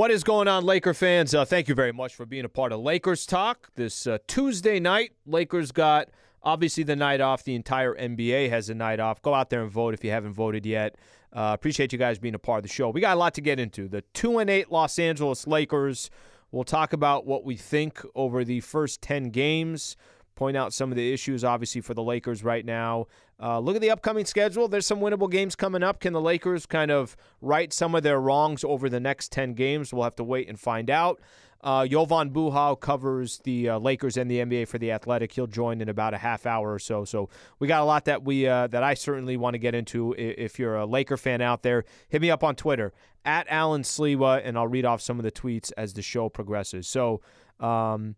What is going on, Laker fans? Uh, thank you very much for being a part of Lakers Talk this uh, Tuesday night. Lakers got obviously the night off. The entire NBA has a night off. Go out there and vote if you haven't voted yet. Uh, appreciate you guys being a part of the show. We got a lot to get into. The two and eight Los Angeles Lakers. We'll talk about what we think over the first ten games point out some of the issues, obviously, for the Lakers right now. Uh, look at the upcoming schedule. There's some winnable games coming up. Can the Lakers kind of right some of their wrongs over the next 10 games? We'll have to wait and find out. Uh, Jovan Buha covers the uh, Lakers and the NBA for the Athletic. He'll join in about a half hour or so. So we got a lot that we uh, that I certainly want to get into. If you're a Laker fan out there, hit me up on Twitter at Alan Sliwa, and I'll read off some of the tweets as the show progresses. So. Um,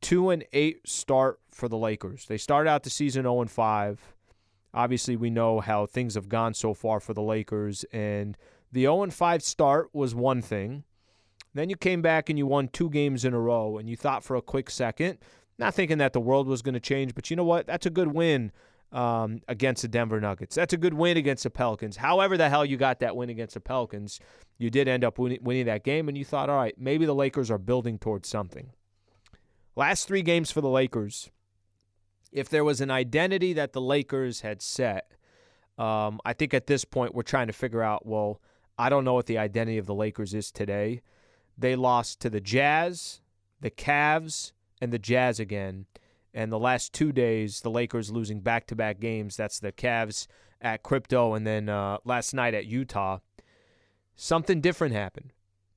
two and eight start for the Lakers. They start out the season 0 and 5. Obviously, we know how things have gone so far for the Lakers, and the 0 and 5 start was one thing. Then you came back and you won two games in a row, and you thought for a quick second, not thinking that the world was going to change, but you know what? That's a good win um, against the Denver Nuggets. That's a good win against the Pelicans. However, the hell you got that win against the Pelicans, you did end up winning, winning that game, and you thought, all right, maybe the Lakers are building towards something. Last three games for the Lakers, if there was an identity that the Lakers had set, um, I think at this point we're trying to figure out well, I don't know what the identity of the Lakers is today. They lost to the Jazz, the Cavs, and the Jazz again. And the last two days, the Lakers losing back to back games. That's the Cavs at Crypto and then uh, last night at Utah. Something different happened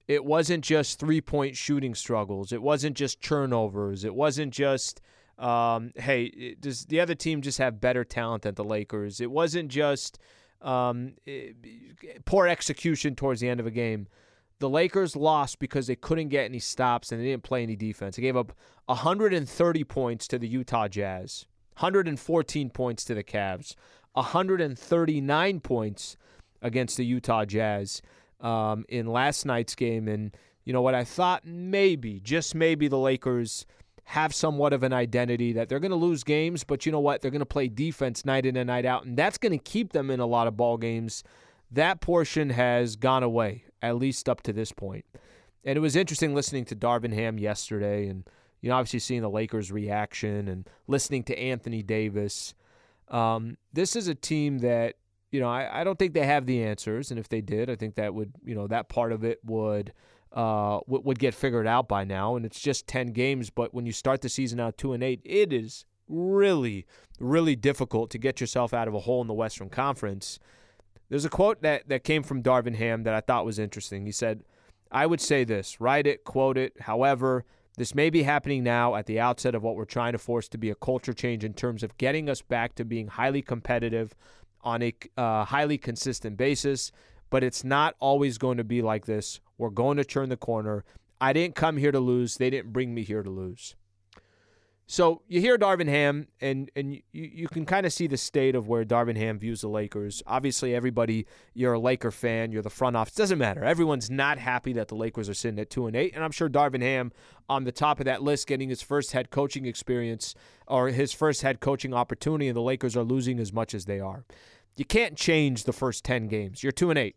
it wasn't just three point shooting struggles. It wasn't just turnovers. It wasn't just, um, hey, does the other team just have better talent than the Lakers? It wasn't just um, poor execution towards the end of a game. The Lakers lost because they couldn't get any stops and they didn't play any defense. They gave up 130 points to the Utah Jazz, 114 points to the Cavs, 139 points against the Utah Jazz um, in last night's game. And, you know what, I thought maybe, just maybe, the Lakers have somewhat of an identity that they're going to lose games, but you know what? They're going to play defense night in and night out, and that's going to keep them in a lot of ball games. That portion has gone away, at least up to this point. And it was interesting listening to Darvin Ham yesterday and, you know, obviously seeing the Lakers' reaction and listening to Anthony Davis. Um, this is a team that you know, I, I don't think they have the answers, and if they did, I think that would, you know, that part of it would uh would, would get figured out by now. And it's just ten games, but when you start the season out two and eight, it is really, really difficult to get yourself out of a hole in the Western Conference. There's a quote that that came from Darvin Ham that I thought was interesting. He said, "I would say this, write it, quote it. However." This may be happening now at the outset of what we're trying to force to be a culture change in terms of getting us back to being highly competitive, on a uh, highly consistent basis, but it's not always going to be like this. We're going to turn the corner. I didn't come here to lose. They didn't bring me here to lose. So you hear Darvin Ham, and and you, you can kind of see the state of where Darvin Ham views the Lakers. Obviously, everybody, you're a Laker fan, you're the front office. Doesn't matter. Everyone's not happy that the Lakers are sitting at two and eight, and I'm sure Darvin Ham on the top of that list, getting his first head coaching experience or his first head coaching opportunity, and the Lakers are losing as much as they are. You can't change the first ten games. You're two and eight.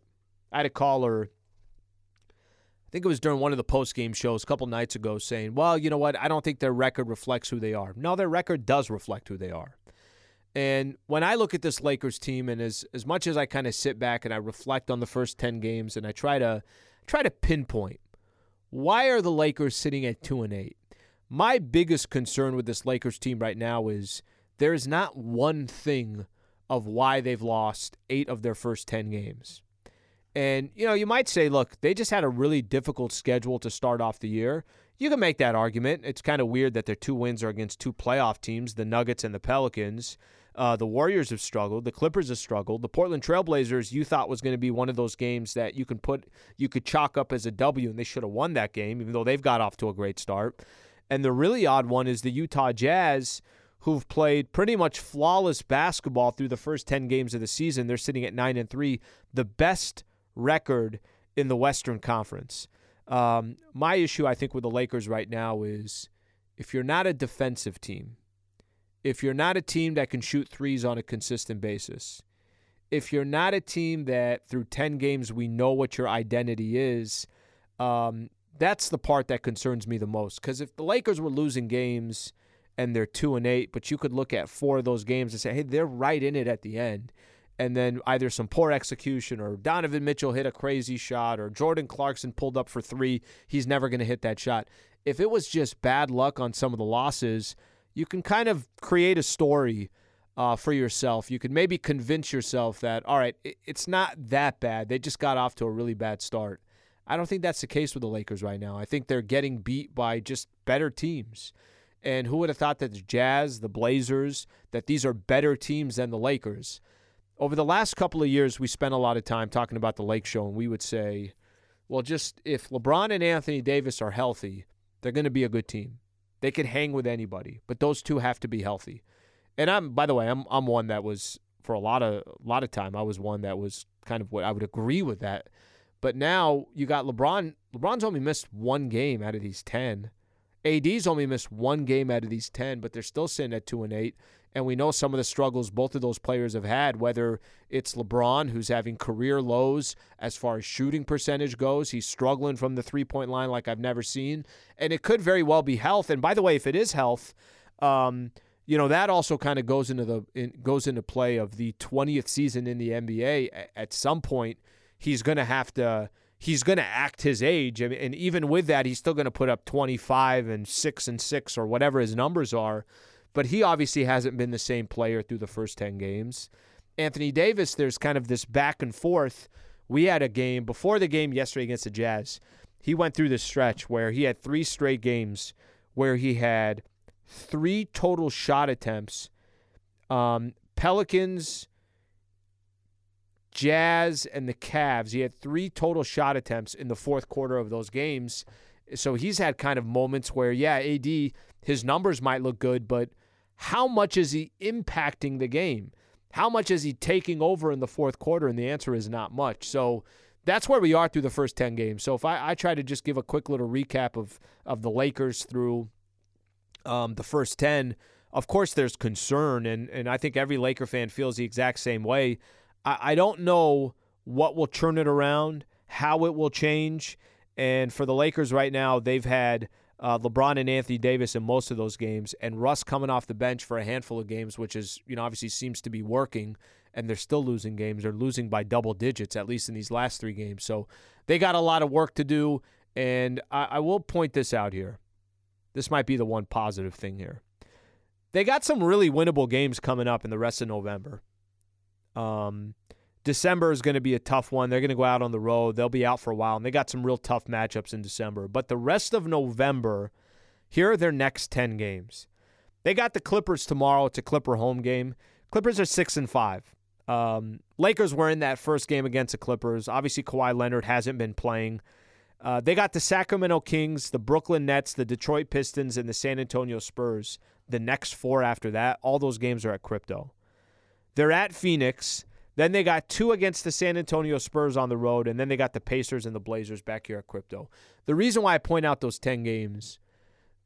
I had a caller think it was during one of the post game shows a couple nights ago saying, well, you know what? I don't think their record reflects who they are. No, their record does reflect who they are. And when I look at this Lakers team, and as as much as I kind of sit back and I reflect on the first ten games, and I try to try to pinpoint why are the Lakers sitting at two and eight. My biggest concern with this Lakers team right now is there is not one thing of why they've lost eight of their first ten games. And, you know, you might say, look, they just had a really difficult schedule to start off the year. You can make that argument. It's kind of weird that their two wins are against two playoff teams, the Nuggets and the Pelicans. Uh, the Warriors have struggled. The Clippers have struggled. The Portland Trailblazers, you thought was going to be one of those games that you can put, you could chalk up as a W, and they should have won that game, even though they've got off to a great start. And the really odd one is the Utah Jazz, who've played pretty much flawless basketball through the first ten games of the season. They're sitting at nine and three, the best record in the Western Conference. Um, my issue, I think, with the Lakers right now is if you're not a defensive team, if you're not a team that can shoot threes on a consistent basis, if you're not a team that through 10 games we know what your identity is, Um, that's the part that concerns me the most. Because if the Lakers were losing games and they're two and eight, but you could look at four of those games and say, hey, they're right in it at the end. And then either some poor execution or Donovan Mitchell hit a crazy shot or Jordan Clarkson pulled up for three. He's never going to hit that shot. If it was just bad luck on some of the losses, you can kind of create a story uh, for yourself. You could maybe convince yourself that, all right, it's not that bad. They just got off to a really bad start. I don't think that's the case with the Lakers right now. I think they're getting beat by just better teams. And who would have thought that the Jazz, the Blazers, that these are better teams than the Lakers? Over the last couple of years, we spent a lot of time talking about the Lake Show, and we would say, well, just if LeBron and Anthony Davis are healthy, they're going to be a good team. They could hang with anybody, but those two have to be healthy. And I'm, by the way, I'm I'm one that was for a lot of a lot of time. I was one that was kind of what I would agree with that but now you got LeBron. LeBron's only missed one game out of these 10. AD's only missed one game out of these 10, but they're still sitting at 2 and 8. And we know some of the struggles both of those players have had, whether it's LeBron, who's having career lows as far as shooting percentage goes. He's struggling from the three point line like I've never seen. And it could very well be health. And by the way, if it is health, um, you know that also kind of goes into the in, goes into play of the 20th season in the NBA. At some point, he's going to have to he's going to act his age and even with that he's still going to put up 25 and 6 and 6 or whatever his numbers are but he obviously hasn't been the same player through the first 10 games Anthony Davis there's kind of this back and forth we had a game before the game yesterday against the Jazz he went through this stretch where he had three straight games where he had three total shot attempts um, Pelicans Jazz and the Cavs. He had three total shot attempts in the fourth quarter of those games. So he's had kind of moments where, yeah, AD, his numbers might look good, but how much is he impacting the game? How much is he taking over in the fourth quarter? And the answer is not much. So that's where we are through the first 10 games. So if I, I try to just give a quick little recap of, of the Lakers through um, the first 10, of course there's concern, and, and I think every Laker fan feels the exact same way. I, I don't know what will turn it around, how it will change. And for the Lakers right now, they've had uh, LeBron and Anthony Davis in most of those games, and Russ coming off the bench for a handful of games, which is, you know, obviously seems to be working, and they're still losing games. They're losing by double digits, at least in these last three games. So they got a lot of work to do. And I, I will point this out here. This might be the one positive thing here. They got some really winnable games coming up in the rest of November. Um, December is going to be a tough one. They're going to go out on the road. They'll be out for a while, and they got some real tough matchups in December. But the rest of November, here are their next 10 games. They got the Clippers tomorrow. It's a Clipper home game. Clippers are 6 and 5. Um, Lakers were in that first game against the Clippers. Obviously, Kawhi Leonard hasn't been playing. Uh, they got the Sacramento Kings, the Brooklyn Nets, the Detroit Pistons, and the San Antonio Spurs. The next four after that, all those games are at crypto. They're at Phoenix. Then they got two against the San Antonio Spurs on the road, and then they got the Pacers and the Blazers back here at Crypto. The reason why I point out those 10 games,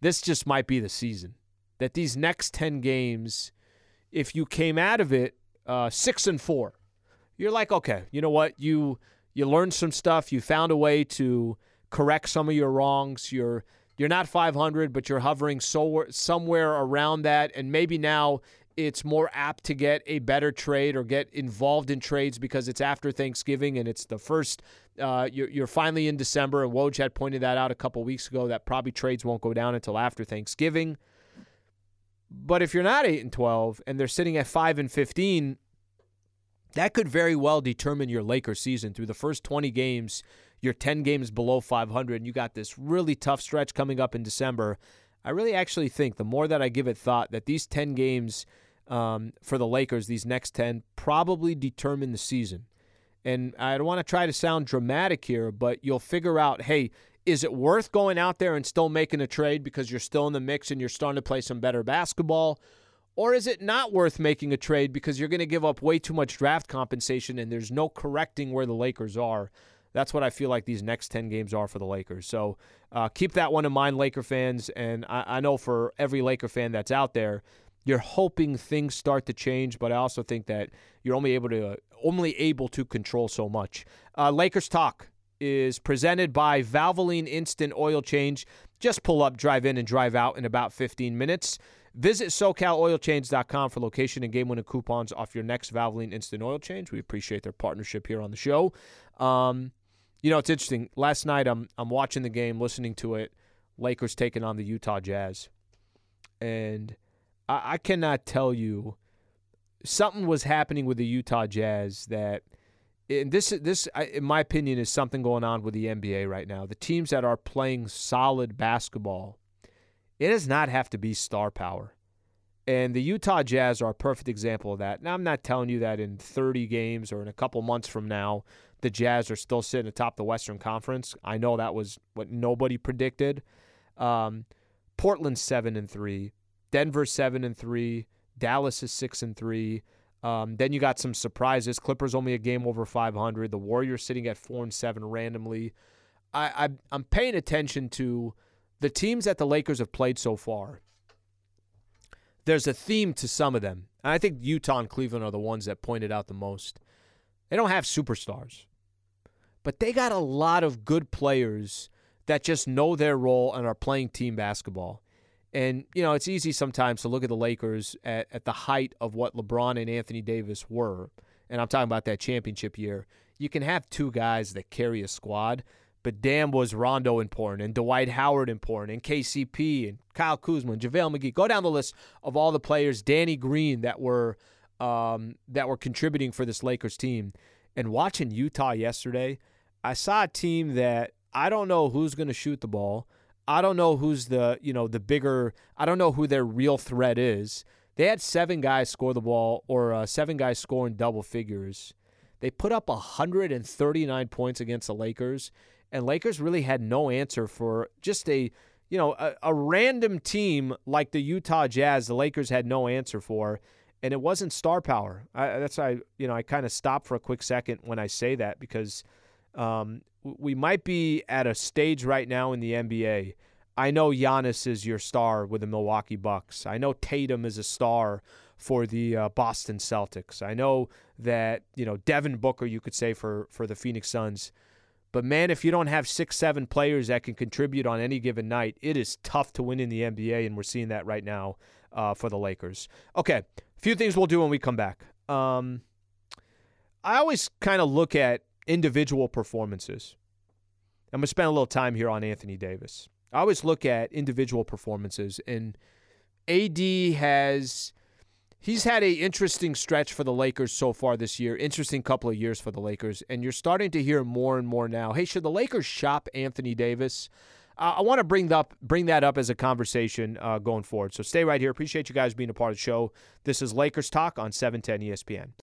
this just might be the season. That these next 10 games, if you came out of it uh, six and four, you're like, okay, you know what? You you learned some stuff. You found a way to correct some of your wrongs. You're you're not 500, but you're hovering so, somewhere around that, and maybe now it's more apt to get a better trade or get involved in trades because it's after Thanksgiving and it's the first. Uh, you're, you're, finally in December, and Woj had pointed that out a couple weeks ago that probably trades won't go down until after Thanksgiving. But if you're not eight and twelve and they're sitting at five and fifteen, that could very well determine your Lakers season. Through the first 20 games, you're 10 games below 500, and you got this really tough stretch coming up in December. I really actually think the more that I give it thought that these 10 games um, for the Lakers these next 10 probably determine the season. And I don't want to try to sound dramatic here, but you'll figure out hey, is it worth going out there and still making a trade because you're still in the mix and you're starting to play some better basketball? Or is it not worth making a trade because you're going to give up way too much draft compensation and there's no correcting where the Lakers are? That's what I feel like these next 10 games are for the Lakers. So uh, keep that one in mind, Laker fans. And I, I know for every Laker fan that's out there, you're hoping things start to change, but I also think that you're only able to only able to control so much. Uh, Lakers talk is presented by Valvoline Instant Oil Change. Just pull up, drive in, and drive out in about 15 minutes. Visit SoCalOilChange.com for location and game winning coupons off your next Valvoline Instant Oil Change. We appreciate their partnership here on the show. Um, you know, it's interesting. Last night, I'm I'm watching the game, listening to it. Lakers taking on the Utah Jazz, and I, I cannot tell you something was happening with the Utah Jazz that and this this in my opinion is something going on with the NBA right now. The teams that are playing solid basketball, it does not have to be star power. And the Utah Jazz are a perfect example of that. Now I'm not telling you that in 30 games or in a couple months from now the Jazz are still sitting atop the Western Conference. I know that was what nobody predicted. Um, Portland seven and three, Denver seven and three, Dallas is six and three. Um, then you got some surprises. Clippers only a game over 500. The Warriors sitting at four and seven randomly. I, I I'm paying attention to the teams that the Lakers have played so far. There's a theme to some of them. And I think Utah and Cleveland are the ones that pointed out the most. They don't have superstars, but they got a lot of good players that just know their role and are playing team basketball. And, you know, it's easy sometimes to look at the Lakers at, at the height of what LeBron and Anthony Davis were. And I'm talking about that championship year. You can have two guys that carry a squad, but damn was Rondo important and Dwight Howard important and KCP and Kyle Kuzma and JaVale McGee. Go down the list of all the players, Danny Green, that were – um, that were contributing for this Lakers team. And watching Utah yesterday, I saw a team that I don't know who's going to shoot the ball. I don't know who's the you know the bigger. I don't know who their real threat is. They had seven guys score the ball, or uh, seven guys scoring double figures. They put up 139 points against the Lakers, and Lakers really had no answer for just a you know a, a random team like the Utah Jazz. The Lakers had no answer for, and it wasn't star power. I, that's why you know I kind of stop for a quick second when I say that because um, we might be at a stage right now in the NBA. I know Giannis is your star with the Milwaukee Bucks. I know Tatum is a star for the uh, Boston Celtics. I know that you know Devin Booker, you could say for for the Phoenix Suns. But man, if you don't have six, seven players that can contribute on any given night, it is tough to win in the NBA, and we're seeing that right now uh, for the Lakers. Okay, a few things we'll do when we come back. Um, I always kind of look at individual performances. I'm going to spend a little time here on Anthony Davis. I always look at individual performances, and AD has he's had a interesting stretch for the Lakers so far this year. Interesting couple of years for the Lakers, and you're starting to hear more and more now. Hey, should the Lakers shop Anthony Davis? Uh, I want to bring up bring that up as a conversation uh, going forward. So stay right here. Appreciate you guys being a part of the show. This is Lakers Talk on 710 ESPN.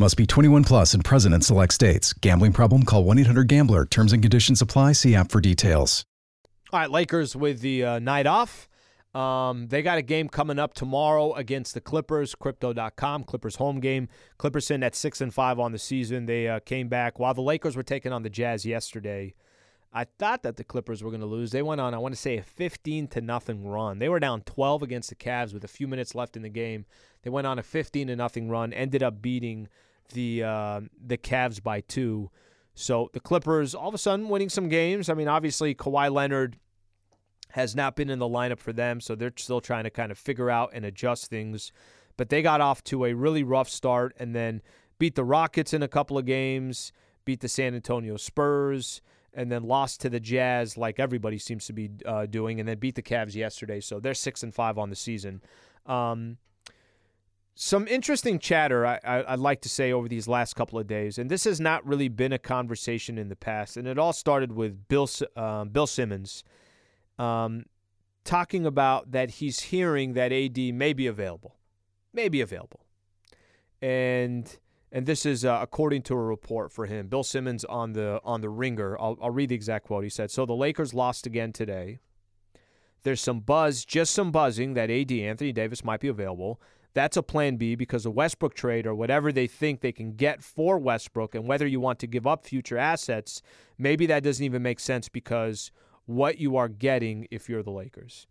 Must be 21 plus and present in select states. Gambling problem? Call 1 800 GAMBLER. Terms and conditions apply. See app for details. All right, Lakers with the uh, night off. Um, they got a game coming up tomorrow against the Clippers. Crypto.com, Clippers home game. Clippers in at six and five on the season. They uh, came back while the Lakers were taking on the Jazz yesterday. I thought that the Clippers were going to lose. They went on, I want to say, a 15 to nothing run. They were down 12 against the Cavs with a few minutes left in the game. They went on a 15 to nothing run. Ended up beating the uh, the Cavs by two. So the Clippers all of a sudden winning some games. I mean, obviously Kawhi Leonard has not been in the lineup for them, so they're still trying to kind of figure out and adjust things. But they got off to a really rough start, and then beat the Rockets in a couple of games, beat the San Antonio Spurs, and then lost to the Jazz like everybody seems to be uh, doing, and then beat the Cavs yesterday. So they're six and five on the season. Um, some interesting chatter I, I, would like to say over these last couple of days, and this has not really been a conversation in the past, and it all started with Bill um, Bill Simmons um, talking about that he's hearing that AD may be available, may be available, and and this is uh, according to a report for him. Bill Simmons on the on the Ringer. I'll, I'll read the exact quote. He said, "So the Lakers lost again today. There's some buzz, just some buzzing that AD Anthony Davis might be available." That's a plan B because a Westbrook trade or whatever they think they can get for Westbrook and whether you want to give up future assets, maybe that doesn't even make sense because what you are getting if you're the Lakers.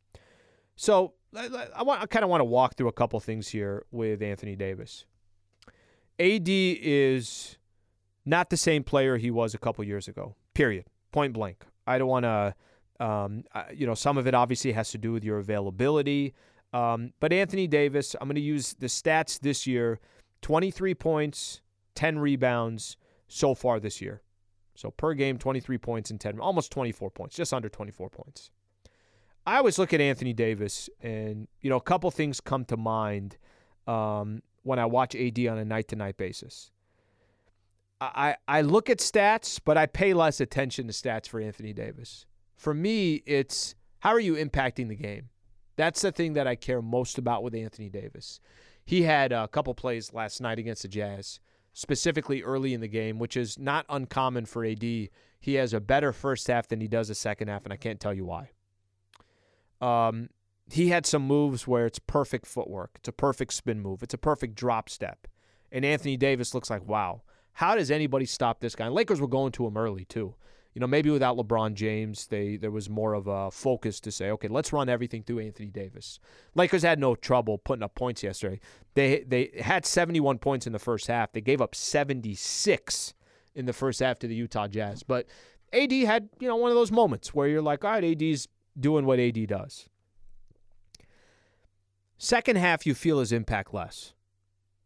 So I, want, I kind of want to walk through a couple things here with Anthony Davis. AD is not the same player he was a couple years ago. Period. Point blank. I don't want to. Um, you know, some of it obviously has to do with your availability. Um, but Anthony Davis, I'm going to use the stats this year 23 points, 10 rebounds so far this year. So per game, 23 points and 10, almost 24 points, just under 24 points. I always look at Anthony Davis, and you know, a couple things come to mind um, when I watch AD on a night-to-night basis. I I look at stats, but I pay less attention to stats for Anthony Davis. For me, it's how are you impacting the game? That's the thing that I care most about with Anthony Davis. He had a couple plays last night against the Jazz, specifically early in the game, which is not uncommon for AD. He has a better first half than he does a second half, and I can't tell you why. Um, he had some moves where it's perfect footwork. It's a perfect spin move. It's a perfect drop step. And Anthony Davis looks like, wow, how does anybody stop this guy? And Lakers were going to him early, too you know, maybe without LeBron James, they there was more of a focus to say, okay, let's run everything through Anthony Davis. Lakers had no trouble putting up points yesterday. They they had 71 points in the first half. They gave up 76 in the first half to the Utah Jazz. But AD had, you know, one of those moments where you're like, all right, AD's doing what AD does. Second half, you feel his impact less.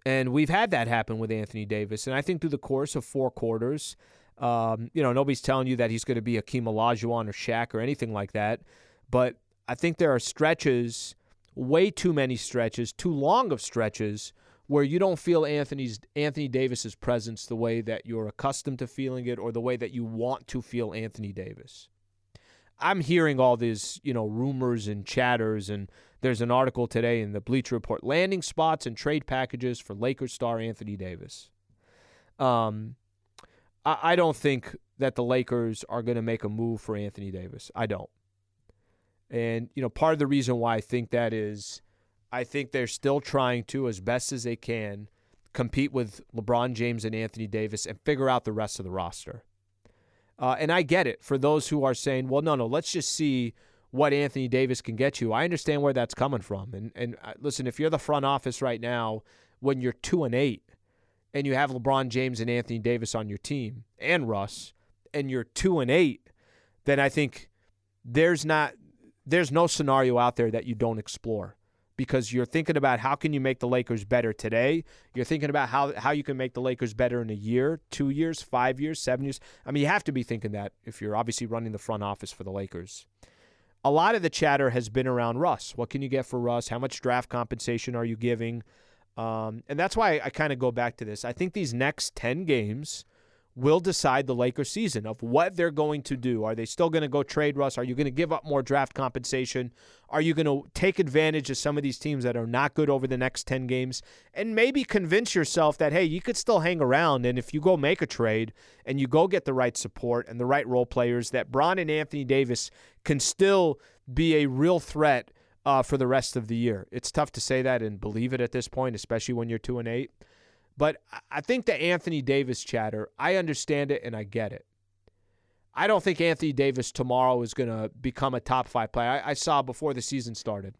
And we've had that happen with Anthony Davis. And I think through the course of four quarters, um, you know, nobody's telling you that he's going to be Akeem Olajuwon or Shaq or anything like that. But I think there are stretches, way too many stretches, too long of stretches, where you don't feel Anthony's Anthony Davis's presence the way that you're accustomed to feeling it or the way that you want to feel Anthony Davis. I'm hearing all these, you know, rumors and chatters, and there's an article today in the Bleacher Report: landing spots and trade packages for Lakers star Anthony Davis. Um, I, I don't think that the Lakers are going to make a move for Anthony Davis. I don't. And, you know, part of the reason why I think that is I think they're still trying to, as best as they can, compete with LeBron James and Anthony Davis and figure out the rest of the roster. Uh, and I get it for those who are saying, well, no, no, let's just see what Anthony Davis can get you. I understand where that's coming from. And, and uh, listen, if you're the front office right now, when you're two and eight, and you have LeBron James and Anthony Davis on your team and Russ, and you're two and eight, then I think there's not there's no scenario out there that you don't explore because you're thinking about how can you make the Lakers better today. You're thinking about how how you can make the Lakers better in a year, two years, five years, seven years. I mean, you have to be thinking that if you're obviously running the front office for the Lakers. A lot of the chatter has been around Russ. What can you get for Russ? How much draft compensation are you giving? Um, and that's why I, kind of go back to this. I think these next 10 games will decide the Lakers season of what they're going to do. Are they still going to go trade Russ? Are you going to give up more draft compensation? Are you going to take advantage of some of these teams that are not good over the next 10 games and maybe convince yourself that, hey, you could still hang around. And if you go make a trade and you go get the right support and the right role players, that Bron and Anthony Davis can still be a real threat uh, for the rest of the year. It's tough to say that and believe it at this point, especially when you're two and eight. But I think the Anthony Davis chatter, I understand it and I get it. I don't think Anthony Davis tomorrow is going to become a top five player. I, I, saw before the season started.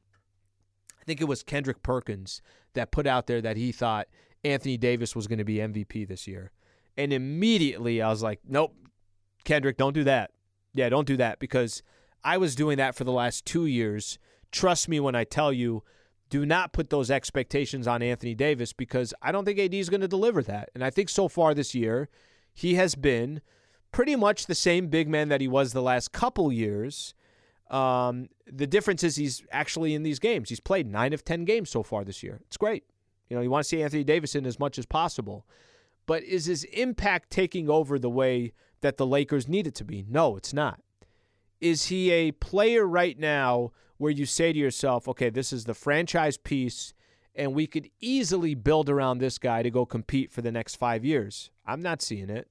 I think it was Kendrick Perkins that put out there that he thought Anthony Davis was going to be MVP this year. And immediately I was like, nope, Kendrick, don't do that. Yeah, don't do that because I was doing that for the last two years Trust me when I tell you, do not put those expectations on Anthony Davis because I don't think AD is going to deliver that. And I think so far this year, he has been pretty much the same big man that he was the last couple years. Um, the difference is he's actually in these games. He's played nine of 10 games so far this year. It's great. You know, you want to see Anthony Davis in as much as possible. But is his impact taking over the way that the Lakers need it to be? No, it's not. Is he a player right now where you say to yourself, okay, this is the franchise piece, and we could easily build around this guy to go compete for the next five years? I'm not seeing it.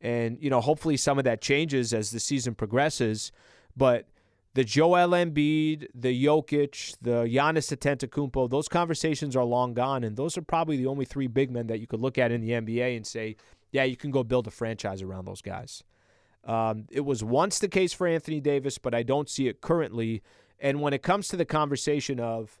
And, you know, hopefully some of that changes as the season progresses. But the Joel Embiid, the Jokic, the Giannis Antetokounmpo, those conversations are long gone, and those are probably the only three big men that you could look at in the NBA and say, yeah, you can go build a franchise around those guys. Um, it was once the case for Anthony Davis, but I don't see it currently. And when it comes to the conversation of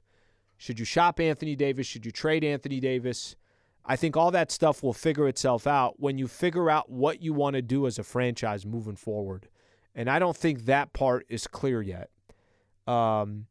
should you shop Anthony Davis, should you trade Anthony Davis, I think all that stuff will figure itself out when you figure out what you want to do as a franchise moving forward. And I don't think that part is clear yet. Um,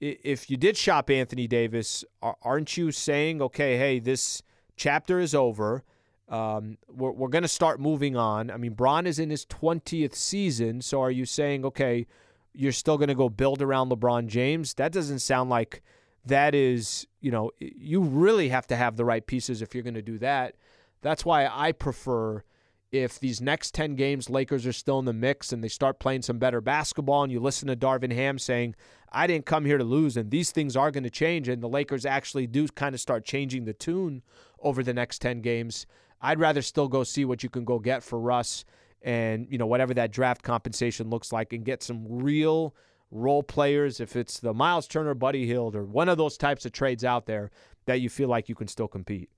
if you did shop Anthony Davis, aren't you saying, okay, hey, this chapter is over? Um, we're we're going to start moving on. I mean, Bron is in his 20th season. So are you saying, okay, you're still going to go build around LeBron James? That doesn't sound like that is, you know, you really have to have the right pieces if you're going to do that. That's why I prefer if these next 10 games Lakers are still in the mix and they start playing some better basketball and you listen to Darvin Ham saying, I didn't come here to lose and these things are going to change and the Lakers actually do kind of start changing the tune over the next 10 games, I'd rather still go see what you can go get for Russ and, you know, whatever that draft compensation looks like and get some real role players if it's the Miles Turner, Buddy Hield or one of those types of trades out there that you feel like you can still compete.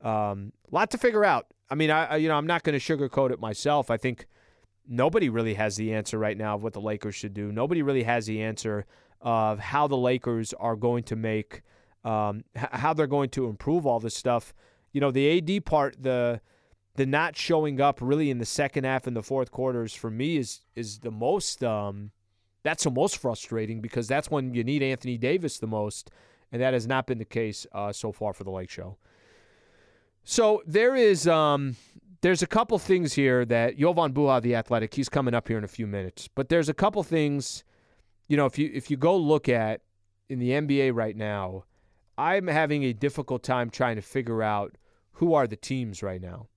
Um, lot to figure out. I mean, I you know I'm not going to sugarcoat it myself. I think nobody really has the answer right now of what the Lakers should do. Nobody really has the answer of how the Lakers are going to make um, how they're going to improve all this stuff. You know, the AD part, the the not showing up really in the second half and the fourth quarters for me is is the most um, that's the most frustrating because that's when you need Anthony Davis the most, and that has not been the case uh, so far for the Lake Show. So there is um, there's a couple things here that Jovan Buha, the athletic, he's coming up here in a few minutes. But there's a couple things, you know, if you if you go look at in the NBA right now, I'm having a difficult time trying to figure out who are the teams right now.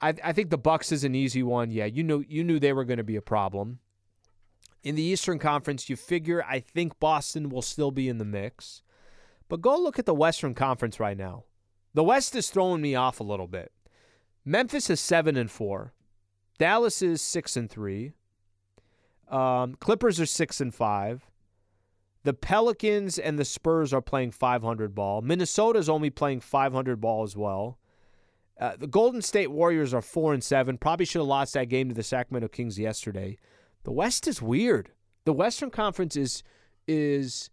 I, I think the Bucks is an easy one. Yeah, you knew you knew they were going to be a problem. In the Eastern Conference, you figure I think Boston will still be in the mix. But go look at the Western Conference right now. The West is throwing me off a little bit. Memphis is seven and four. Dallas is six and three. Um, Clippers are six and five. The Pelicans and the Spurs are playing 500 ball. Minnesota is only playing 500 ball as well. Uh, the Golden State Warriors are four and seven. Probably should have lost that game to the Sacramento Kings yesterday. The West is weird. The Western Conference is is,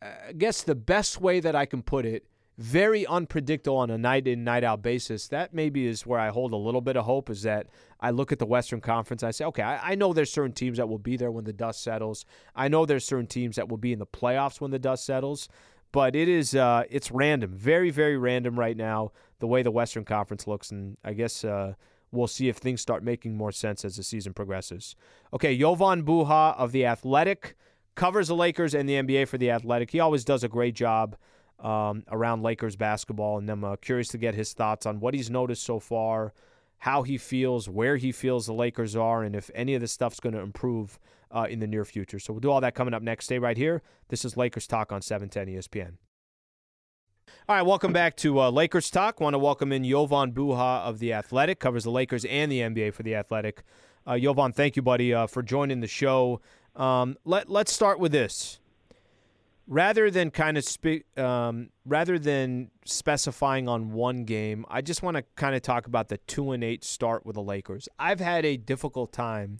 uh, I guess, the best way that I can put it very unpredictable on a night in night out basis. That maybe is where I hold a little bit of hope is that I look at the Western Conference. I say, okay, I, I, know there's certain teams that will be there when the dust settles. I know there's certain teams that will be in the playoffs when the dust settles. But it is uh, it's random, very very random right now the way the Western Conference looks, and I guess uh, we'll see if things start making more sense as the season progresses. Okay, Jovan Buha of the Athletic covers the Lakers and the NBA for the Athletic. He always does a great job um, around Lakers basketball, and I'm uh, curious to get his thoughts on what he's noticed so far, how he feels, where he feels the Lakers are, and if any of this stuff's going to improve uh, in the near future. So we'll do all that coming up next. Stay right here. This is Lakers Talk on 710 ESPN. All right, welcome back to uh, Lakers Talk. Want to welcome in Jovan Buha of The Athletic, covers the Lakers and the NBA for The Athletic. Uh, Jovan, thank you, buddy, uh, for joining the show. Um, let, let's start with this rather than kind of spe- um, rather than specifying on one game, I just want to kind of talk about the two and eight start with the Lakers. I've had a difficult time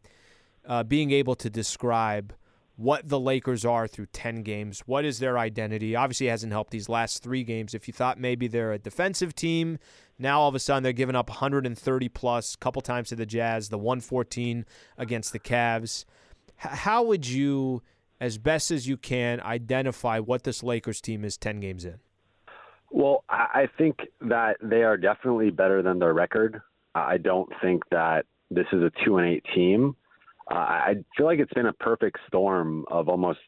uh, being able to describe what the Lakers are through 10 games. What is their identity? Obviously, hasn't helped these last three games. If you thought maybe they're a defensive team, now all of a sudden they're giving up 130 plus, a couple times to the Jazz, the 114 against the Cavs. H- how would you as best as you can, identify what this Lakers team is 10 games in? Well, I think that they are definitely better than their record. I don't think that this is a two and eight team. Uh, I feel like it's been a perfect storm of almost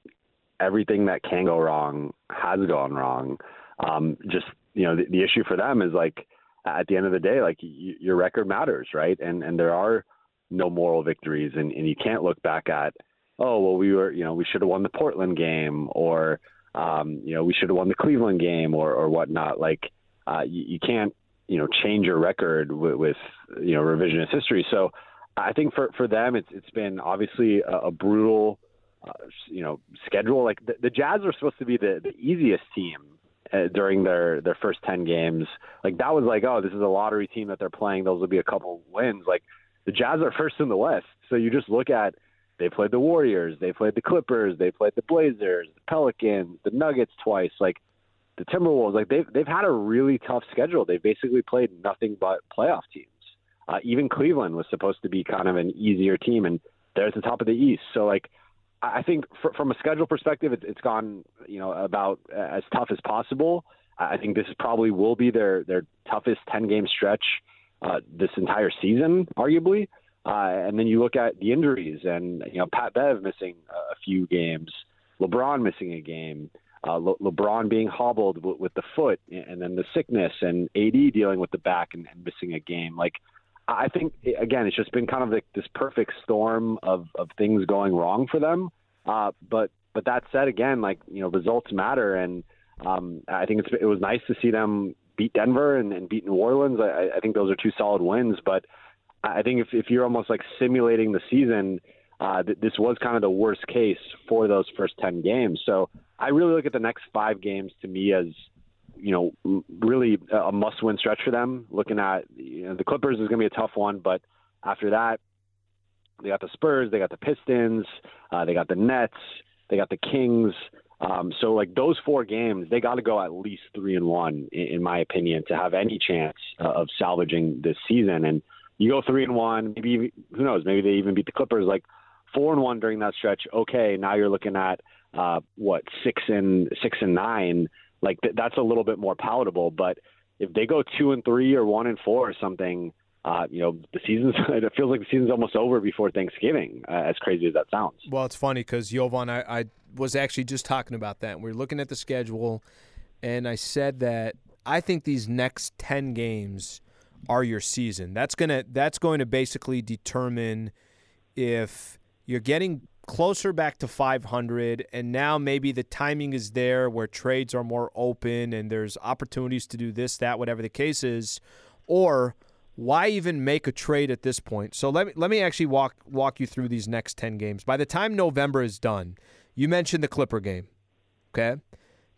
everything that can go wrong has gone wrong. Um, just you know, the, the issue for them is like at the end of the day, like y- your record matters, right? And and there are no moral victories, and, and you can't look back at, oh well, we were you know we should have won the Portland game, or um, you know we should have won the Cleveland game, or or whatnot. Like uh, you, you can't you know change your record with, with you know revisionist history. So I think for for them, it's it's been obviously a, a brutal. Uh, you know, schedule. Like the, the Jazz are supposed to be the, the easiest team uh, during their their first 10 games. Like that was like oh this is a lottery team that they're playing. Those will be a couple wins. Like the jazz are first in the west. So you just look at they played the warriors they played the clippers they played the blazers the pelicans the nuggets twice. Like the timberwolves like they've they've had a really tough schedule. They've basically played nothing but playoff teams uh, even cleveland was supposed to be kind of an easier team and they're at the top of the east so like I think for, from a schedule perspective, it, it's gone you know about as tough as possible. I think this probably will be their their toughest ten game stretch uh, this entire season, arguably. Uh, and then you look at the injuries, and you know Pat Bev missing a few games, LeBron missing a game, uh, Le- LeBron being hobbled w- with the foot, and then the sickness, and AD dealing with the back and, and missing a game. Like I think again, it's just been kind of like this perfect storm of of things going wrong for them. Uh, but but that said, again, like you know, results matter, and um, I think it was nice to see them beat Denver and, and beat New Orleans. I, I think those are two solid wins. But I think if if you're almost like simulating the season, uh, th- this was kind of the worst case for those first ten games. So I really look at the next five games to me as you know, really a must-win stretch for them. Looking at you know, the Clippers is going to be a tough one, but after that, they got the Spurs, they got the Pistons, uh, they got the Nets, they got the Kings. Um, so like those four games, they got to go at least three and one, in, in my opinion, to have any chance uh, of salvaging this season. And you go three and one, maybe who knows? Maybe they even beat the Clippers like four and one during that stretch. Okay, now you're looking at uh, what six and six and nine like th- that's a little bit more palatable. But if they go two and three or one and four or something, uh, you know, the season's it feels like the season's almost over before Thanksgiving. Uh, as crazy as that sounds. Well, it's funny because Jovan, I, I was actually just talking about that. We are looking at the schedule, and I said that I think these next ten games are your season. That's gonna that's going to basically determine if you're getting closer back to 500 and now maybe the timing is there where trades are more open and there's opportunities to do this that whatever the case is or why even make a trade at this point? So let me let me actually walk walk you through these next 10 games. By the time November is done you mentioned the Clipper game okay?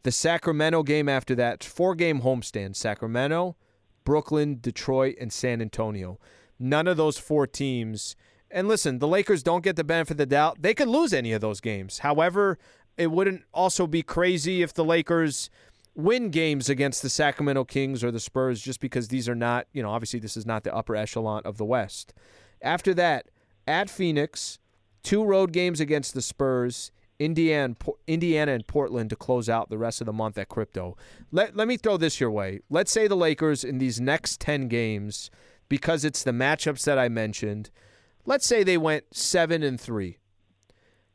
The Sacramento game after that four game homestand Sacramento Brooklyn Detroit and San Antonio. None of those four teams and listen, the Lakers don't get the benefit of the doubt. They could lose any of those games. However, it wouldn't also be crazy if the Lakers win games against the Sacramento Kings or the Spurs just because these are not, you know, obviously this is not the upper echelon of the West. After that, at Phoenix, two road games against the Spurs, Indiana, Indiana and Portland to close out the rest of the month at Crypto. Let, let me throw this your way. Let's say the Lakers in these next 10 games, because it's the matchups that I mentioned – let's say they went seven and three.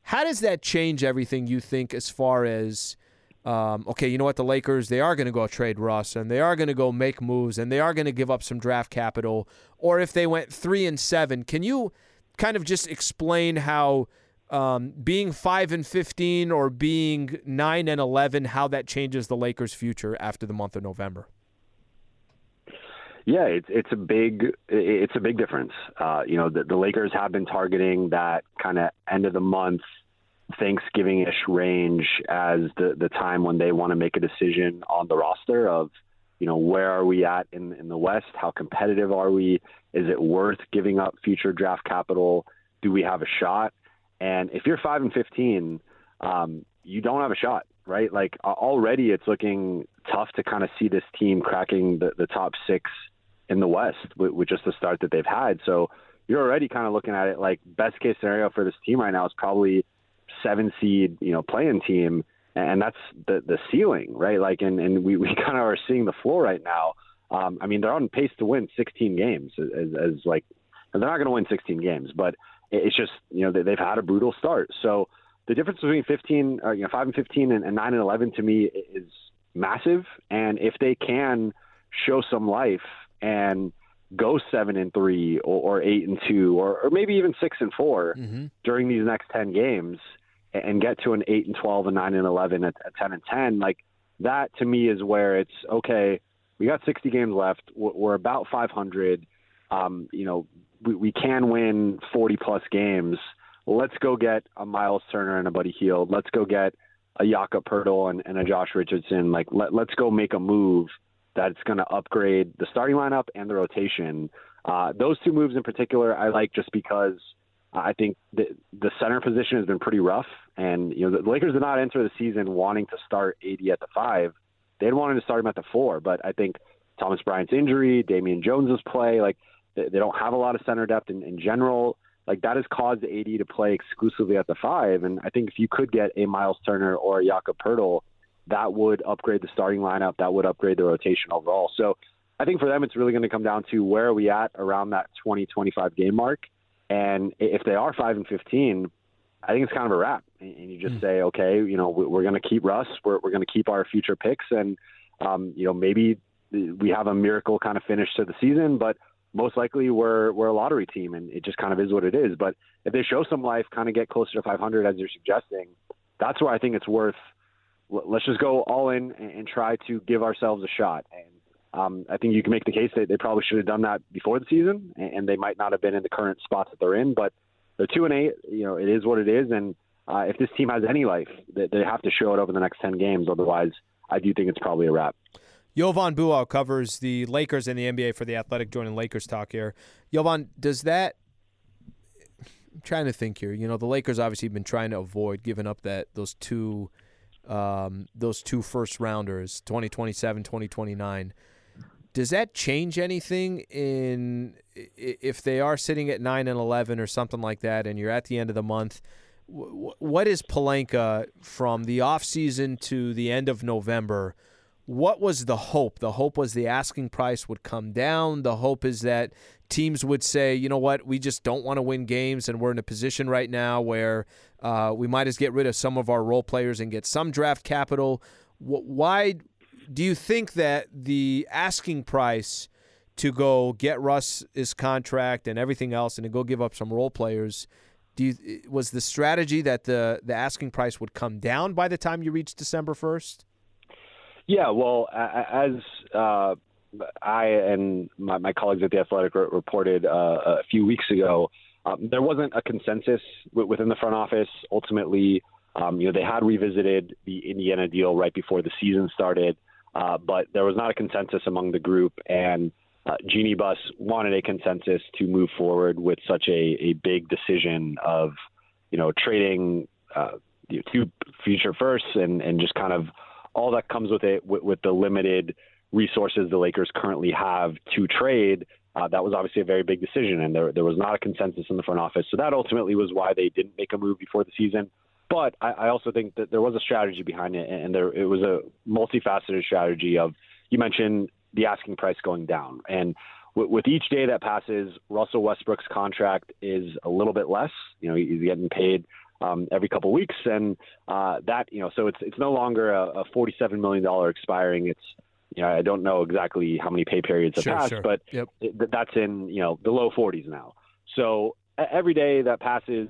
How does that change everything you think as far as um, okay, you know what? The Lakers, they are going to go trade Russ and they are going to go make moves and they are going to give up some draft capital. Or if they went three and seven, can you kind of just explain how um, being five and 15 or being nine and 11, how that changes the Lakers' future after the month of November? Yeah, it's it's a big it's a big difference. Uh, you know, the, the Lakers have been targeting that kind of end of the month, Thanksgiving ish range as the the time when they want to make a decision on the roster of, you know, where are we at in in the West? How competitive are we? Is it worth giving up future draft capital? Do we have a shot? And if you're five and fifteen, um, you don't have a shot, right? Like already, it's looking tough to kind of see this team cracking the, the top six in the West with, with just the start that they've had. So you're already kind of looking at it like best case scenario for this team right now is probably seven seed, you know, playing team, and that's the the ceiling, right? Like, and and we, we kind of are seeing the floor right now. Um, I mean, they're on pace to win 16 games, as, as like, they're not going to win 16 games, but it's just you know they've had a brutal start. So the difference between 15, uh, you know, five and 15, and, and nine and 11 to me is massive. And if they can show some life and go seven and three or, or eight and two or, or, maybe even six and 4 mm-hmm. during these next 10 games and get to an eight and 12 and nine and 11 at, at 10 and 10, like that to me is where it's okay. We got 60 games left. We're, we're about 500. Um, you know, we, we can win 40 plus games. Let's go get a Miles Turner and a Buddy Hield. Let's go get a Jakob Poeltl and, and a Josh Richardson. Like let, let's go make a move that's going to upgrade the starting lineup and the rotation. Uh, those two moves in particular, I like just because I think the the center position has been pretty rough, and you know the Lakers did not enter the season wanting to start AD at the five. They wanted to start him at the four, but I think Thomas Bryant's injury, Damian Jones's play, like they, they don't have a lot of center depth in, in general. Like that has caused AD to play exclusively at the five, and I think if you could get a Miles Turner or a Jakob Poeltl that would upgrade the starting lineup. That would upgrade the rotation overall. So I think for them, it's really going to come down to where are we at around that 20, 25 game mark. And if they are 5 and 15, I think it's kind of a wrap. And you just mm. say, okay, you know, we're going to keep Russ. We're, we're going to keep our future picks. And, um, you know, maybe we have a miracle kind of finish to the season, but most likely we're, we're a lottery team and it just kind of is what it is. But if they show some life, kind of get closer to 500 as you're suggesting, that's where I think it's worth – let's just go all in and, try to give ourselves a shot. And um, I think you can make the case that they probably should have done that before the season, and they might not have been in the current spots that they're in. But they're two and eight. You know, it is what it is. And uh, if this team has any life, they, they have to show it over the next ten games. Otherwise, I do think it's probably a wrap. Jovan Buha covers the Lakers and the NBA for the Athletic, joining Lakers talk here. Jovan, does that? I'm trying to think here. You know, the Lakers obviously have been trying to avoid giving up that those two um, those two first rounders, 2027, 2029. Does that change anything in if they are sitting at 9 and 11 or something like that and you're at the end of the month? What is Pelinka from the offseason to the end of November? What was the hope? The hope was the asking price would come down. The hope is that teams would say, you know what, we just don't want to win games, and we're in a position right now where uh, we might as get rid of some of our role players and get some draft capital. Why do you think that the asking price to go get Russ's contract and everything else, and to go give up some role players? Do you, was the strategy that the the asking price would come down by the time you reach December first? Yeah, well, as uh, I and my, my, colleagues at the Athletic reported uh, a few weeks ago, um, there wasn't a consensus w- within the front office. Ultimately, um, you know, they had revisited the Indiana deal right before the season started, uh, but there was not a consensus among the group, and uh, Buss wanted a consensus to move forward with such a, a big decision of, you know, trading uh, two future firsts and, and just kind of all that comes with it with, with the limited resources the Lakers currently have to trade. Uh, that was obviously a very big decision, and there, there was not a consensus in the front office. So that ultimately was why they didn't make a move before the season. But I, I also think that there was a strategy behind it, and there it was a multifaceted strategy of you mentioned the asking price going down, and with, with each day that passes, Russell Westbrook's contract is a little bit less. You know, he's getting paid um, every couple of weeks, and uh, that you know, so it's it's no longer a, a forty-seven million dollar expiring. It's you know, I don't know exactly how many pay periods have sure, passed, sure. but yep. it, that's in you know the low 40s now. So every day that passes,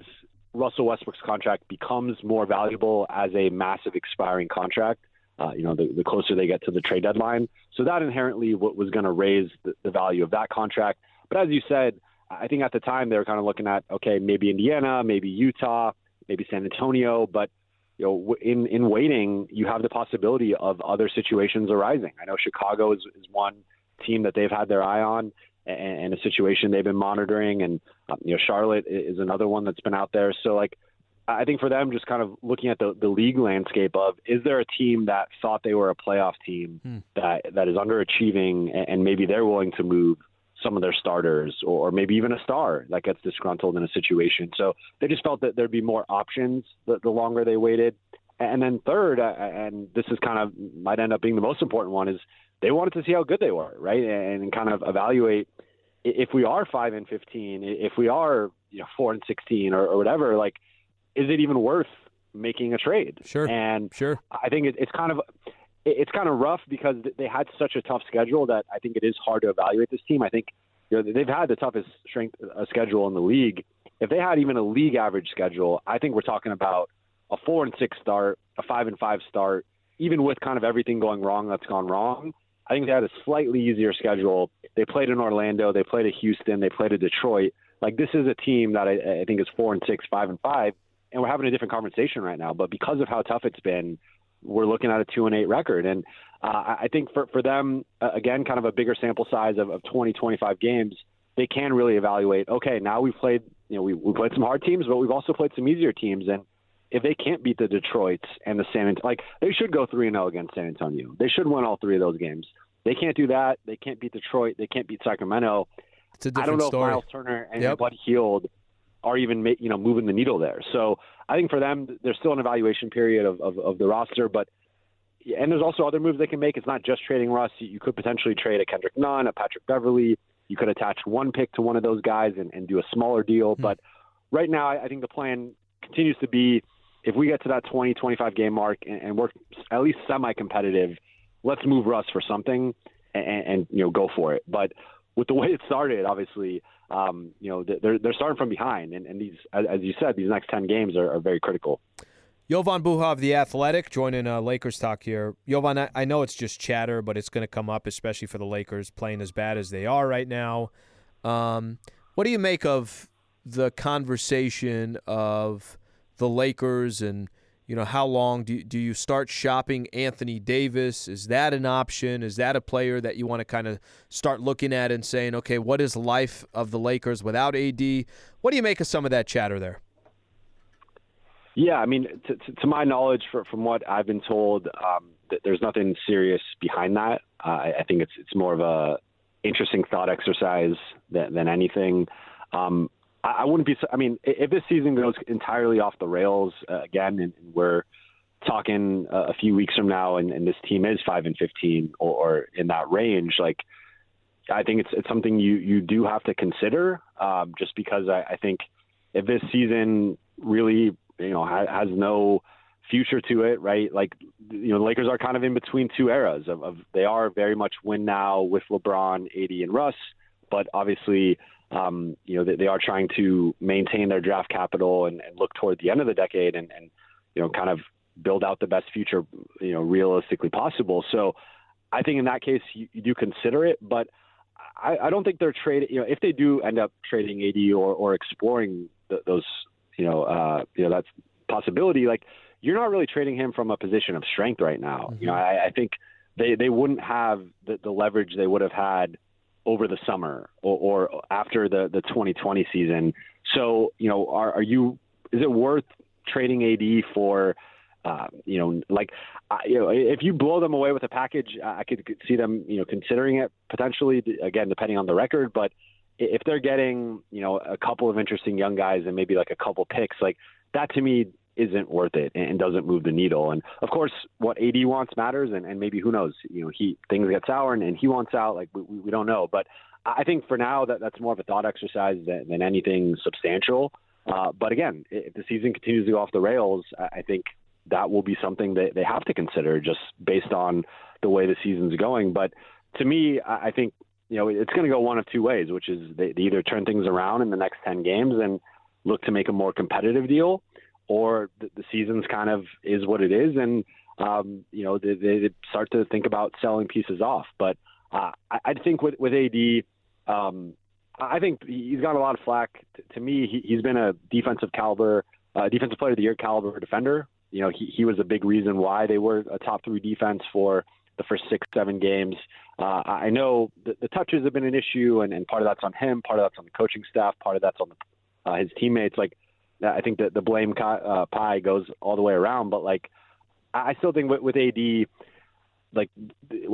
Russell Westbrook's contract becomes more valuable as a massive expiring contract. Uh, you know, the, the, closer they get to the trade deadline. So that inherently what was going to raise the, the value of that contract. But as you said, I think at the time they were kind of looking at okay, maybe Indiana, maybe Utah, maybe San Antonio, but you know, in in waiting, you have the possibility of other situations arising. I know Chicago is, is one team that they've had their eye on, and, and a situation they've been monitoring, and um, you know, Charlotte is another one that's been out there. So, like, I think for them, just kind of looking at the, the league landscape of is there a team that thought they were a playoff team hmm. that that is underachieving, and, and maybe they're willing to move some of their starters or maybe even a star that gets disgruntled in a situation. So they just felt that there'd be more options the, the longer they waited. And then third, and this is kind of might end up being the most important one, is they wanted to see how good they were, right, and kind of evaluate if we are five and fifteen, if we are you know four and sixteen or, or whatever, like is it even worth making a trade? Sure. And sure, I think it, it's kind of it's kind of rough because they had such a tough schedule that I think it is hard to evaluate this team. I think you know, they've had the toughest strength uh, schedule in the league. If they had even a league average schedule, I think we're talking about a four and six start, a five and five start, even with kind of everything going wrong that's gone wrong. I think they had a slightly easier schedule. They played in Orlando, they played at Houston, they played at Detroit. Like this is a team that I, I think is four and six, five and five, and we're having a different conversation right now. But because of how tough it's been, we're looking at a two and eight record. And uh, I think for for them, uh, again, kind of a bigger sample size of, of 20, 25 games, they can really evaluate. Okay, now we've played, you know, we we played some hard teams, but we've also played some easier teams, and if they can't beat the Detroits and the San Antonio, like they should go three and zero against San Antonio. They should win all three of those games. They can't do that. They can't beat Detroit. They can't beat Sacramento. I don't know story. if Miles Turner and yep. Buddy Hield are even you know moving the needle there. So I think for them, there's still an evaluation period of, of, of the roster, but and there's also other moves they can make. It's not just trading Russ. You could potentially trade a Kendrick Nunn, a Patrick Beverley. You could attach one pick to one of those guys and, and do a smaller deal. Mm-hmm. But right now, I think the plan continues to be if we get to that 20, 25 game mark and, and we're at least semi-competitive, let's move Russ for something and, and, you know go for it. But with the way it started, obviously, um, you know they're they're starting from behind, and, and these, as you said, these next 10 games are, are very critical. Jovan Buha of The Athletic joining uh, Lakers talk here. Jovan, I, I know it's just chatter, but it's going to come up, especially for the Lakers playing as bad as they are right now. Um, what do you make of the conversation of the Lakers and you know how long do you, do you start shopping Anthony Davis? Is that an option? Is that a player that you want to kind of start looking at and saying, okay, what is life of the Lakers without AD? What do you make of some of that chatter there? Yeah, I mean, to, to, to my knowledge, for, from what I've been told, um, th- there's nothing serious behind that. Uh, I, I think it's it's more of a interesting thought exercise than, than anything. Um, I, wouldn't be. I mean, if this season goes entirely off the rails uh, again, and, and we're talking uh, a few weeks from now, and, and this team is five and fifteen or, or in that range, like I think it's it's something you you do have to consider, um, just because I, I think if this season really you know ha- has no future to it, right? Like you know, the Lakers are kind of in between two eras of, of they are very much win now with LeBron, AD, and Russ, but obviously um, you know, they, they, are trying to maintain their draft capital and, and look toward the end of the decade and, and, you know, kind of build out the best future, you know, realistically possible. So I think in that case, you, you do consider it, but I, I, don't think they're trading, you know, if they do end up trading AD or, or exploring the, those, you know, uh, you know, that's possibility, like you're not really trading him from a position of strength right now. Mm-hmm. You know, I, I think they, they wouldn't have the, the leverage they would have had over the summer or, or after the, the 2020 season. So, you know, are, are you, is it worth trading AD for, uh, you know, like, uh, you know, if you blow them away with a package, I could see them, you know, considering it potentially, again, depending on the record. But if they're getting, you know, a couple of interesting young guys and maybe like a couple picks, like that to me isn't worth it and doesn't move the needle. And of course, what AD wants matters, and, and maybe who knows? You know, he things get sour and, and he wants out. Like we, we don't know, but I think for now that that's more of a thought exercise than, than anything substantial. Uh, but again, if the season continues to go off the rails, I think that will be something that they have to consider just based on the way the season's going. But to me, I think you know it's going to go one of two ways, which is they, they either turn things around in the next ten games and look to make a more competitive deal, or the, the season's kind of is what it is, and um, you know they, they, start to think about selling pieces off. But uh, I, I think with with AD, um, I think he's got a lot of flack. T- to me, he, he's been a defensive caliber, uh, defensive player of the year caliber defender. You know, he, he was a big reason why they were a top three defense for the first six, seven games. Uh, I know the, the touches have been an issue, and, and part of that's on him, part of that's on the coaching staff, part of that's on the, uh, his teammates. Like I think that the blame uh, pie goes all the way around. But like, I still think with, with AD, like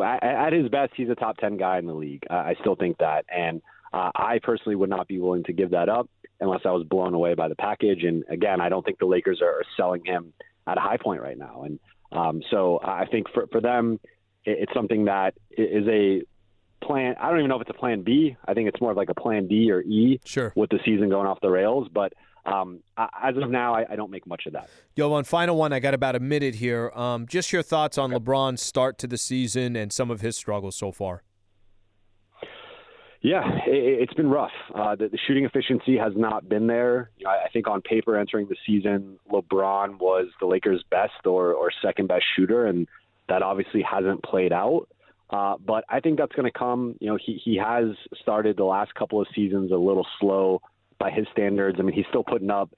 at his best, he's a top ten guy in the league. I still think that, and Uh, I personally would not be willing to give that up unless I was blown away by the package. And again, I don't think the Lakers are selling him at a high point right now. And um, so I think for, for them, it's something that is a plan. I don't even know if it's a plan B. I think it's more of like a plan D or E sure. with the season going off the rails. But um, as of now, I, I, don't make much of that. Yo, one final one. I got about a minute here. Um, just your thoughts on LeBron's start to the season and some of his struggles so far. Yeah, it, has been rough. Uh, the, the, shooting efficiency has not been there. You know, I, I think on paper entering the season, LeBron was the Lakers' best or, or second best shooter, and that obviously hasn't played out. Uh, but I think that's going to come. You know, he he has started the last couple of seasons a little slow by his standards. I mean, he's still putting up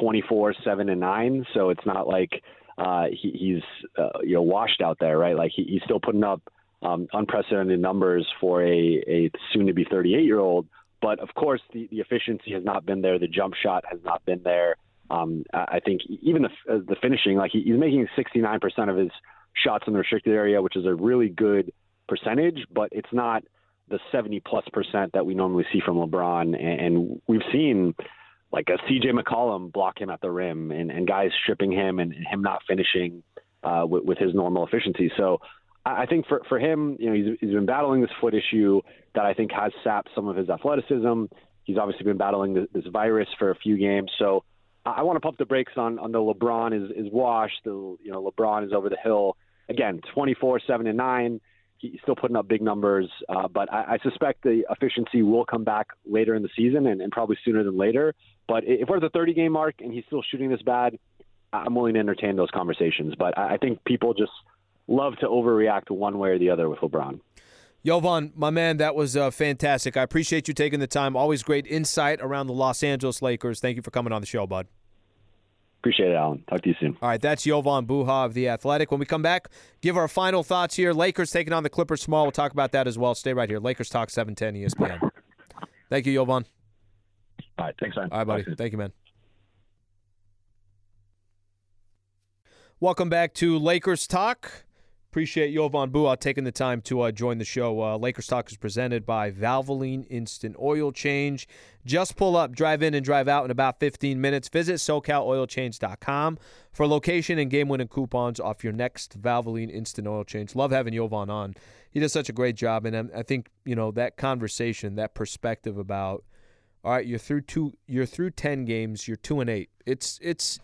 24, seven, and nine, so it's not like uh, he, he's uh, you know washed out there, right? Like he, he's still putting up um, unprecedented numbers for a, a soon to be 38 year old. But of course, the, the efficiency has not been there. The jump shot has not been there. Um, I think even the, uh, the finishing, like he, he's making 69% of his shots in the restricted area, which is a really good percentage, but it's not the 70 plus percent that we normally see from LeBron. And, we've seen like a CJ McCollum block him at the rim and, and guys stripping him and, him not finishing uh, with, with his normal efficiency. So I think for, for him, you know, he's, he's been battling this foot issue that I think has sapped some of his athleticism. He's obviously been battling this, this virus for a few games. So I want to pump the brakes on, on the LeBron is, is washed. The, you know, LeBron is over the hill. Again, 24, 7, and 9. He's still putting up big numbers, uh, but I, I suspect the efficiency will come back later in the season and, and probably sooner than later. But if we're at the 30 game mark and he's still shooting this bad, I'm willing to entertain those conversations. But I, I think people just – love to overreact one way or the other with LeBron. Jovan, my man, that was uh, fantastic. I appreciate you taking the time. Always great insight around the Los Angeles Lakers. Thank you for coming on the show, bud. Appreciate it, Alan. Talk to you soon. All right, that's Jovan Buha of The Athletic. When we come back, give our final thoughts here. Lakers taking on the Clippers tomorrow. We'll talk about that as well. Stay right here. Lakers Talk 710 ESPN. Thank you, Jovan. All right, thanks, man. All right, buddy. Thank you, man. Welcome back to Lakers Talk. Appreciate Jovan Buha taking the time to uh, join the show. Uh, Lakers Talk is presented by Valvoline Instant Oil Change. Just pull up, drive in, and drive out in about 15 minutes. Visit SoCalOilChange.com for location and game winning coupons off your next Valvoline Instant Oil Change. Love having Jovan on. He does such a great job, and I think you know that conversation, that perspective about, all right, you're through two, you're through 10 games, you're two and eight. It's it's,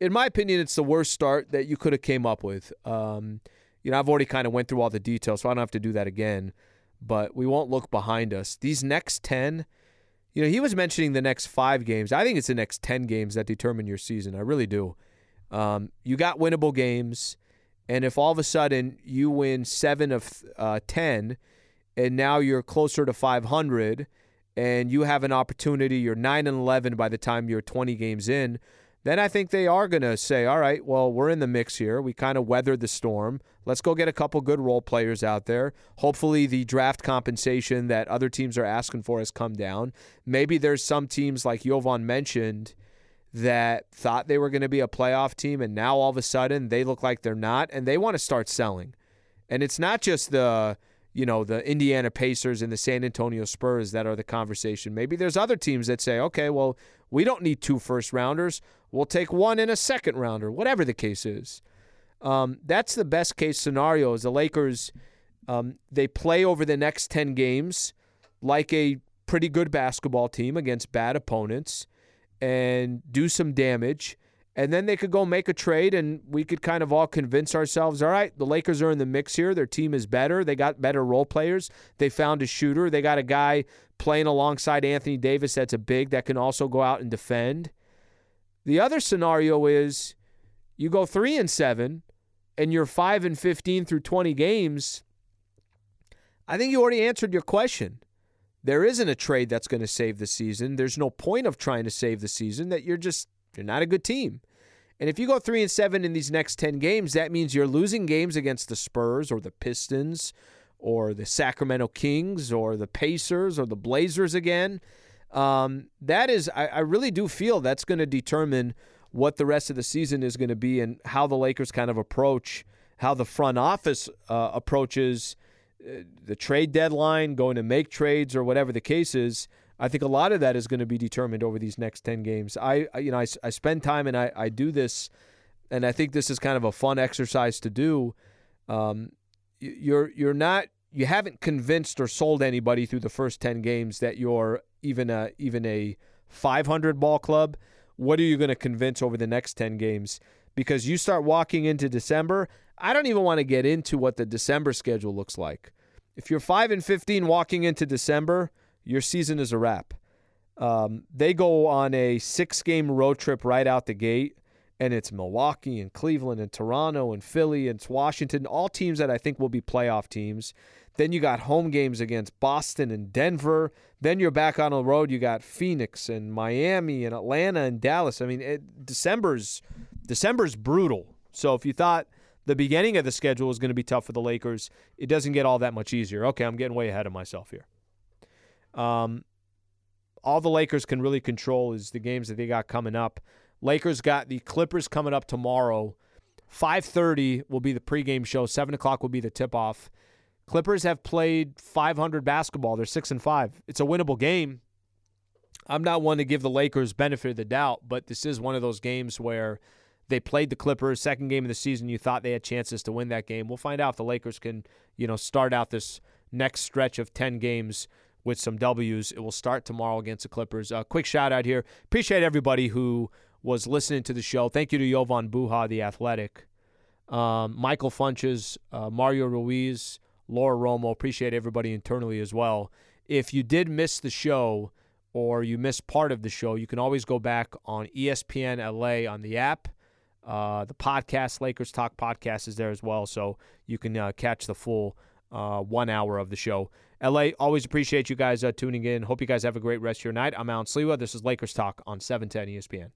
in my opinion, it's the worst start that you could have came up with. Um, you know, I've already kind of went through all the details, so I don't have to do that again. But we won't look behind us. These next 10, you know, he was mentioning the next five games. I think it's the next 10 games that determine your season. I really do. Um, you got winnable games. And if all of a sudden you win seven of uh, 10, and now you're closer to 500, and you have an opportunity, you're 9 and 11 by the time you're 20 games in, then I think they are going to say, all right, well, we're in the mix here. We kind of weathered the storm. Let's go get a couple good role players out there. Hopefully, the draft compensation that other teams are asking for has come down. Maybe there's some teams, like Jovan mentioned, that thought they were going to be a playoff team, and now all of a sudden they look like they're not, and they want to start selling. And it's not just the you know, the Indiana Pacers and the San Antonio Spurs that are the conversation. Maybe there's other teams that say, okay, well, we don't need two first rounders. We'll take one in a second rounder, whatever the case is. Um, that's the best case scenario. Is the Lakers um, they play over the next ten games like a pretty good basketball team against bad opponents and do some damage. And then they could go make a trade, and we could kind of all convince ourselves all right, the Lakers are in the mix here. Their team is better. They got better role players. They found a shooter. They got a guy playing alongside Anthony Davis that's a big that can also go out and defend. The other scenario is you go 3 and 7 and you're 5 and 15 through 20 games. I think you already answered your question. There isn't a trade that's going to save the season. There's no point of trying to save the season that you're just you're not a good team. And if you go 3 and 7 in these next 10 games, that means you're losing games against the Spurs or the Pistons or the Sacramento Kings or the Pacers or the Blazers again. Um, that is, I, I really do feel that's going to determine what the rest of the season is going to be and how the Lakers kind of approach, how the front office uh, approaches uh, the trade deadline, going to make trades or whatever the case is. I think a lot of that is going to be determined over these next 10 games. I, you know, I, I spend time and I, I do this, and I think this is kind of a fun exercise to do. Um, you're, you're not, you haven't convinced or sold anybody through the first 10 games that you're even a, even a 500 ball club. What are you going to convince over the next 10 games? Because you start walking into December, I don't even want to get into what the December schedule looks like. If you're 5 and 15 walking into December, your season is a wrap. Um, they go on a six game road trip right out the gate, and it's Milwaukee and Cleveland and Toronto and Philly and Washington, all teams that I think will be playoff teams. Then you got home games against Boston and Denver. Then you're back on the road. You got Phoenix and Miami and Atlanta and Dallas. I mean, it, December's December's brutal. So if you thought the beginning of the schedule was going to be tough for the Lakers, it doesn't get all that much easier. Okay, I'm getting way ahead of myself here. Um, all the Lakers can really control is the games that they got coming up. Lakers got the Clippers coming up tomorrow. 5:30 will be the pregame show. Seven o'clock will be the tip-off. Clippers have played 500 basketball. They're six and five. It's a winnable game. I'm not one to give the Lakers benefit of the doubt, but this is one of those games where they played the Clippers second game of the season. You thought they had chances to win that game. We'll find out if the Lakers can, you know, start out this next stretch of 10 games with some W's. It will start tomorrow against the Clippers. Uh, quick shout out here. Appreciate everybody who was listening to the show. Thank you to Jovan Buha, the athletic, um, Michael Funches, uh, Mario Ruiz, Laura Romo. Appreciate everybody internally as well. If you did miss the show or you missed part of the show, you can always go back on ESPN LA on the app. Uh, the podcast, Lakers Talk podcast, is there as well, so you can uh, catch the full uh, one hour of the show. LA, always appreciate you guys uh, tuning in. Hope you guys have a great rest of your night. I'm Alan Sliwa. This is Lakers Talk on 710 ESPN.